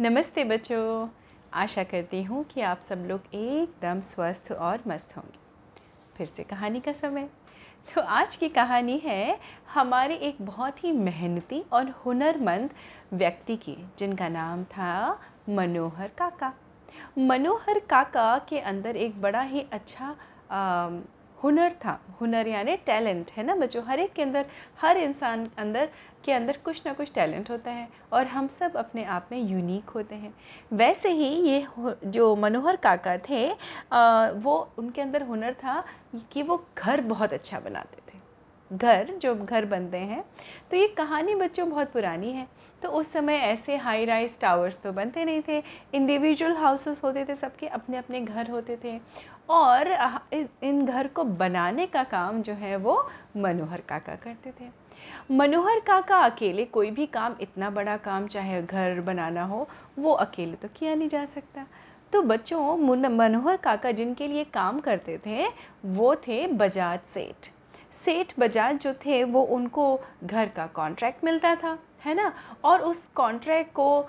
नमस्ते बच्चों। आशा करती हूँ कि आप सब लोग एकदम स्वस्थ और मस्त होंगे। फिर से कहानी का समय। तो आज की कहानी है हमारे एक बहुत ही मेहनती और हुनरमंद व्यक्ति की जिनका नाम था मनोहर काका। मनोहर काका के अंदर एक बड़ा ही अच्छा आ, हुनर था। हुनर यानी टैलेंट है ना? बच्चों हर एक के अंदर हर इंसान अंदर के अंदर कुछ ना कुछ टैलेंट होता है और हम सब अपने आप में यूनिक होते हैं। वैसे ही ये जो मनोहर काका थे आ, वो उनके अंदर हुनर था कि वो घर बहुत अच्छा बनाते थे। घर जो घर बनते हैं। तो ये कहानी बच्चों बहुत पुरानी है। तो उस समय ऐसे हाई राइज टावर्स तो बनते नहीं थे। इंडिविजुअल हाउसेस होते थे सबके अपने अपने घर होते थे। और इस, इन घर को बनाने का काम जो है वो मनोहर काका करते थे। मनोहर काका अकेले कोई भी काम, इतना बड़ा काम, चाहे घर बनाना हो, वो अकेले तो किया नहीं जा सकता। तो बच्चों मनोहर काका जिनके लिए काम करते थे, वो थे बजाज सेठ। सेठ बजाज जो थे, वो उनको घर का कॉन्ट्रैक्ट मिलता था, है ना? और उस कॉन्ट्रैक्ट को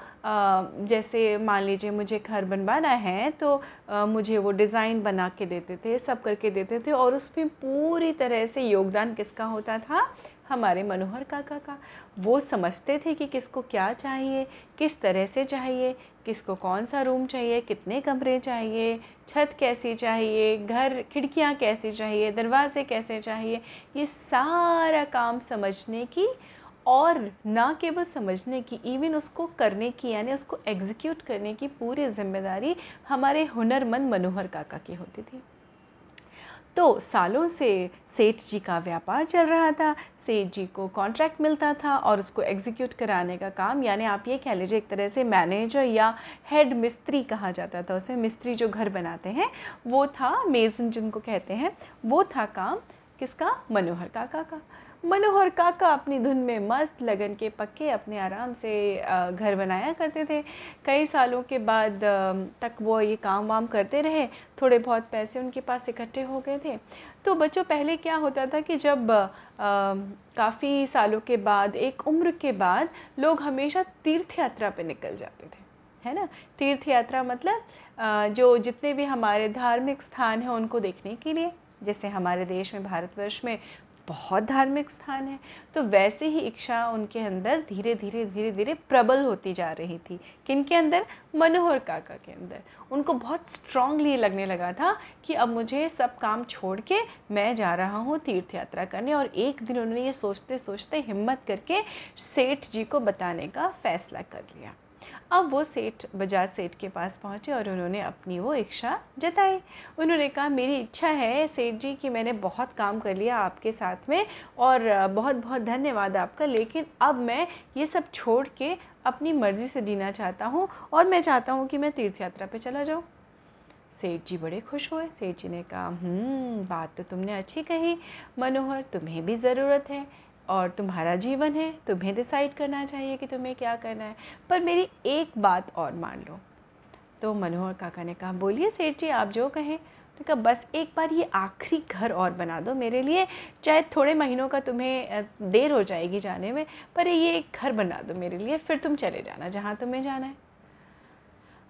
जैसे मान लीजिए मुझे घर बनवाना है तो मुझे वो डिज़ाइन बना के देते थे, सब करके देते थे, और उसमें पूरी तरह से योगदान किसका होता था? हमारे मनोहर काका का। वो समझते थे कि किसको क्या चाहिए, किस तरह से चाहिए, किसको कौन सा रूम चाहिए, कितने कमरे चाहिए, छत कैसी चाहिए, घर, खिड़कियाँ कैसी चाहिए, दरवाजे कैसे चाहिए, ये सारा काम समझने की और ना केवल समझने की इवन उसको करने की, यानी उसको एग्जीक्यूट करने की पूरी ज़िम्मेदारी हमारे हुनरमंद मनोहर काका की होती थी। तो सालों से सेठ जी का व्यापार चल रहा था, सेठ जी को कॉन्ट्रैक्ट मिलता था और उसको एग्जीक्यूट कराने का काम, यानी आप ये कह लीजिए एक तरह से मैनेजर या हेड मिस्त्री कहा जाता था उसे, मिस्त्री जो घर बनाते हैं, वो था मेज़न जिनको कहते हैं, वो था काम किसका? मनोहर काका का। मनोहर काका अपनी धुन में मस्त लगन के पक्के अपने आराम से घर बनाया करते थे। कई सालों के बाद तक वो ये काम वाम करते रहे। थोड़े बहुत पैसे उनके पास इकट्ठे हो गए थे। तो बच्चों, पहले क्या होता था कि जब काफ़ी सालों के बाद, एक उम्र के बाद लोग हमेशा तीर्थ यात्रा पे निकल जाते थे। है ना? तीर्थ यात्रा मतलब जो जितने भी हमारे धार्मिक स्थान हैं उनको देखने के लिए। जैसे हमारे देश में, भारतवर्ष में बहुत धार्मिक स्थान है। तो वैसे ही इच्छा उनके अंदर धीरे धीरे धीरे धीरे प्रबल होती जा रही थी। किन के अंदर? मनोहर काका के अंदर। उनको बहुत स्ट्रांगली लगने लगा था कि अब मुझे सब काम छोड़ के मैं जा रहा हूँ तीर्थ यात्रा करने और एक दिन उन्होंने ये सोचते सोचते हिम्मत करके सेठ जी को बताने का फैसला कर लिया। अब वो सेठ बजाज सेठ के पास पहुँचे और उन्होंने अपनी वो इच्छा जताई। उन्होंने कहा मेरी इच्छा है सेठ जी कि मैंने बहुत काम कर लिया आपके साथ में और बहुत बहुत धन्यवाद आपका लेकिन अब मैं ये सब छोड़ के अपनी मर्ज़ी से जीना चाहता हूँ और मैं चाहता हूँ कि मैं तीर्थ यात्रा पर चला जाऊँ। सेठ जी बड़े खुश हुए। सेठ जी ने कहा हम्म, बात तो तुमने अच्छी कही। मनोहर तुम्हें भी ज़रूरत है। और तुम्हारा जीवन है, तुम्हें डिसाइड करना चाहिए कि तुम्हें क्या करना है। पर मेरी एक बात और मान लो। तो मनोहर काका ने कहा, बोलिए सेठ जी, आप जो कहें। तो कहा, बस एक बार ये आखिरी घर और बना दो मेरे लिए। चाहे थोड़े महीनों का तुम्हें देर हो जाएगी जाने में, पर ये एक घर बना दो मेरे लिए, फिर तुम चले जाना, जहाँ तुम्हें जाना है।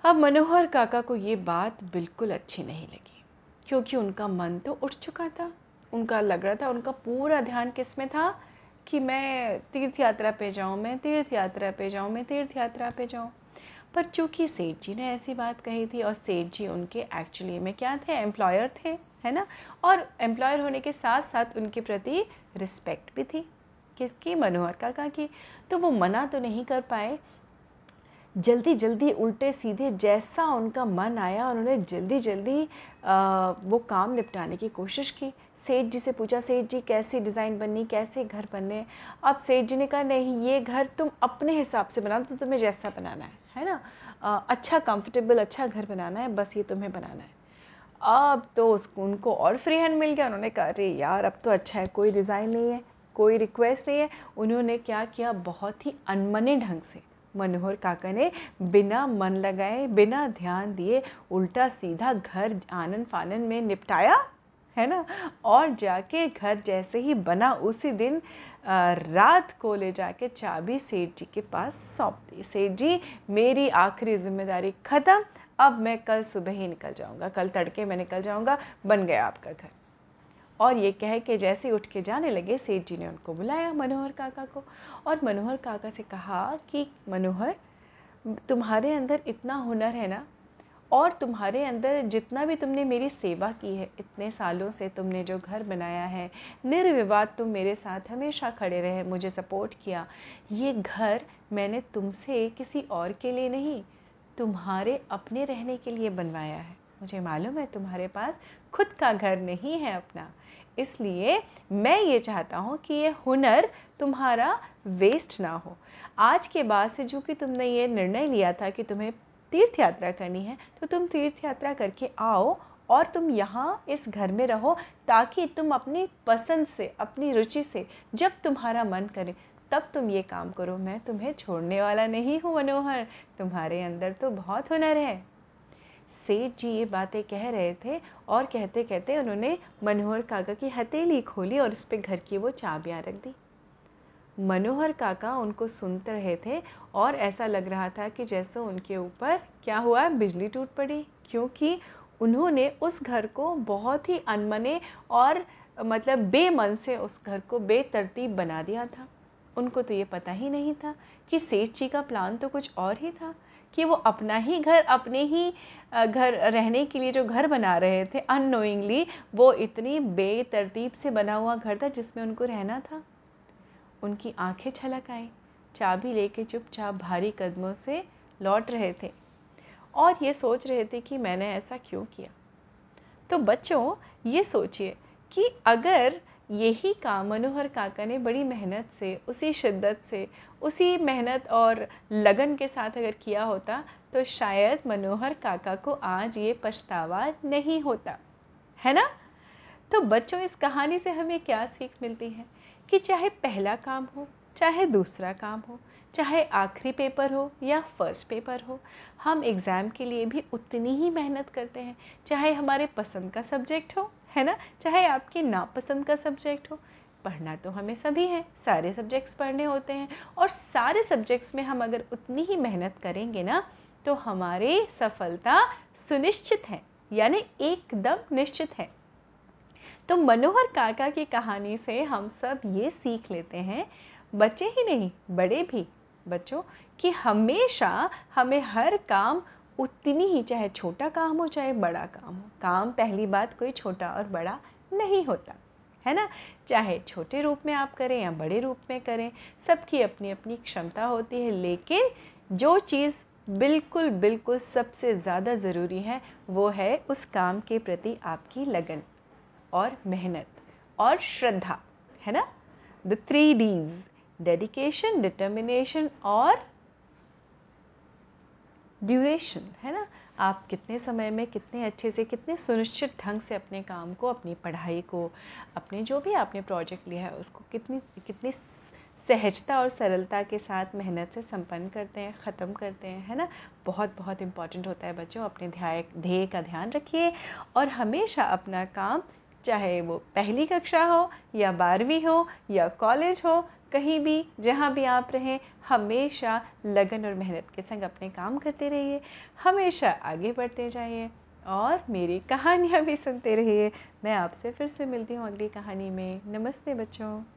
अब मनोहर काका को ये बात बिल्कुल अच्छी नहीं लगी, क्योंकि उनका मन तो उठ चुका था, उनका लग रहा था, उनका पूरा ध्यान किसमें था? कि मैं तीर्थ यात्रा पे जाऊँ, मैं तीर्थ यात्रा पे जाऊँ, मैं तीर्थ यात्रा पे जाऊँ। पर चूँकि सेठ जी ने ऐसी बात कही थी और सेठ जी उनके एक्चुअली में क्या थे? एम्प्लॉयर थे, है ना? और एम्प्लॉयर होने के साथ साथ उनके प्रति रिस्पेक्ट भी थी। किसकी? मनोहर काका की। तो वो मना तो नहीं कर पाए जल्दी जल्दी उल्टे सीधे जैसा उनका मन आया उन्होंने जल्दी जल्दी वो काम निपटाने की कोशिश की। सेठ जी से पूछा सेठ जी कैसी डिज़ाइन बननी कैसे घर बनने? अब सेठ जी ने कहा नहीं ये घर तुम अपने हिसाब से बनाना तो तुम्हें जैसा बनाना है है ना? आ, अच्छा कंफर्टेबल अच्छा घर बनाना है बस ये तुम्हें बनाना है। अब तो उसको उनको और फ्री हैंड मिल गया। उन्होंने कहा अरे यार अब तो अच्छा है कोई डिज़ाइन नहीं है कोई रिक्वेस्ट नहीं है। उन्होंने क्या किया बहुत ही अनमने ढंग से मनोहर काका ने बिना मन लगाए, बिना ध्यान दिए उल्टा सीधा घर आनन फानन में निपटाया, है ना? और जाके घर जैसे ही बना, उसी दिन रात को ले जाके चाबी सेठ जी के पास सौंप दी सेठ जी, मेरी आखिरी ज़िम्मेदारी ख़त्म, अब मैं कल सुबह ही निकल जाऊँगा, कल तड़के मैं निकल जाऊँगा, बन गया आपका घर। और ये कह के जैसे उठ के जाने लगे, सेठ जी ने उनको बुलाया मनोहर काका को और मनोहर काका से कहा कि, मनोहर, तुम्हारे अंदर इतना हुनर है ना और तुम्हारे अंदर जितना भी तुमने मेरी सेवा की है, इतने सालों से तुमने जो घर बनाया है, निर्विवाद तुम मेरे साथ हमेशा खड़े रहे, मुझे सपोर्ट किया। ये घर मैंने तुमसे किसी और के लिए नहीं, तुम्हारे अपने रहने के लिए बनवाया है। मुझे मालूम है तुम्हारे पास खुद का घर नहीं है अपना। इसलिए मैं ये चाहता हूँ कि ये हुनर तुम्हारा वेस्ट ना हो। आज के बाद से जो कि तुमने ये निर्णय लिया था कि तुम्हें तीर्थ यात्रा करनी है तो तुम तीर्थ यात्रा करके आओ और तुम यहाँ इस घर में रहो ताकि तुम अपनी पसंद से, अपनी रुचि से जब तुम्हारा मन करे, तब तुम ये काम करो। मैं तुम्हें छोड़ने वाला नहीं हूँ, मनोहर। तुम्हारे अंदर तो बहुत हुनर है। सेठ जी ये बातें कह रहे थे और कहते कहते उन्होंने मनोहर काका की हथेली खोली और उस पर घर की वो चाबियाँ रख दी। मनोहर काका उनको सुनते रहे थे और ऐसा लग रहा था कि जैसे उनके ऊपर क्या हुआ, बिजली टूट पड़ी, क्योंकि उन्होंने उस घर को बहुत ही अनमने और मतलब बेमन से उस घर को बेतरतीब बना दिया था। उनको तो ये पता ही नहीं था कि सेठ जी का प्लान तो कुछ और ही था। कि वो अपना ही घर, अपने ही घर रहने के लिए जो घर बना रहे थे अनोइंगली वो इतनी बेतरतीब से बना हुआ घर था जिसमें उनको रहना था। उनकी आँखें छलक आईं, चाबी लेके चुपचाप भारी कदमों से लौट रहे थे और ये सोच रहे थे कि मैंने ऐसा क्यों किया? तो बच्चों, ये सोचिए कि अगर यही काम मनोहर काका ने बड़ी मेहनत से, उसी शिद्दत से, उसी मेहनत और लगन के साथ अगर किया होता तो शायद मनोहर काका को आज ये पछतावा नहीं होता। है ना? तो बच्चों, इस कहानी से हमें क्या सीख मिलती है? कि चाहे पहला काम हो, चाहे दूसरा काम हो चाहे आखिरी पेपर हो या फ़र्स्ट पेपर हो, हम एग्ज़ाम के लिए भी उतनी ही मेहनत करते हैं। चाहे हमारे पसंद का सब्जेक्ट हो, है ना? चाहे आपकी नापसंद का सब्जेक्ट हो, पढ़ना तो हमें सभी है। सारे सब्जेक्ट्स पढ़ने होते हैं और सारे सब्जेक्ट्स में हम अगर उतनी ही मेहनत करेंगे ना तो हमारी सफलता सुनिश्चित है, यानी एकदम निश्चित है। तो मनोहर काका की कहानी से हम सब ये सीख लेते हैं, बच्चे ही नहीं, बड़े भी। बच्चों, कि हमेशा हमें हर काम उतनी ही, चाहे छोटा काम हो, चाहे बड़ा काम हो। काम पहली बात कोई छोटा और बड़ा नहीं होता, है ना? चाहे छोटे रूप में आप करें या बड़े रूप में करें, सबकी अपनी अपनी क्षमता होती है, लेकिन जो चीज़ बिल्कुल बिल्कुल सबसे ज़्यादा ज़रूरी है, वो है उस काम के प्रति आपकी लगन और मेहनत और श्रद्धा, है ना? The three D's dedication determination और ड्यूरेशन है ना? आप कितने समय में, कितने अच्छे से, कितने सुनिश्चित ढंग से अपने काम को, अपनी पढ़ाई को, अपने जो भी आपने प्रोजेक्ट लिया है, उसको कितनी कितनी सहजता और सरलता के साथ मेहनत से संपन्न करते हैं, ख़त्म करते हैं, है ना? बहुत बहुत इंपॉर्टेंट होता है बच्चों, अपने ध्याय, ध्येय का ध्यान रखिए और हमेशा अपना काम, चाहे वो पहली कक्षा हो या बारहवीं हो या कॉलेज हो कहीं भी, जहाँ भी आप रहें, हमेशा लगन और मेहनत के संग अपने काम करते रहिए, हमेशा आगे बढ़ते जाइए और मेरी कहानियाँ भी सुनते रहिए। मैं आपसे फिर से मिलती हूँ अगली कहानी में। नमस्ते बच्चों।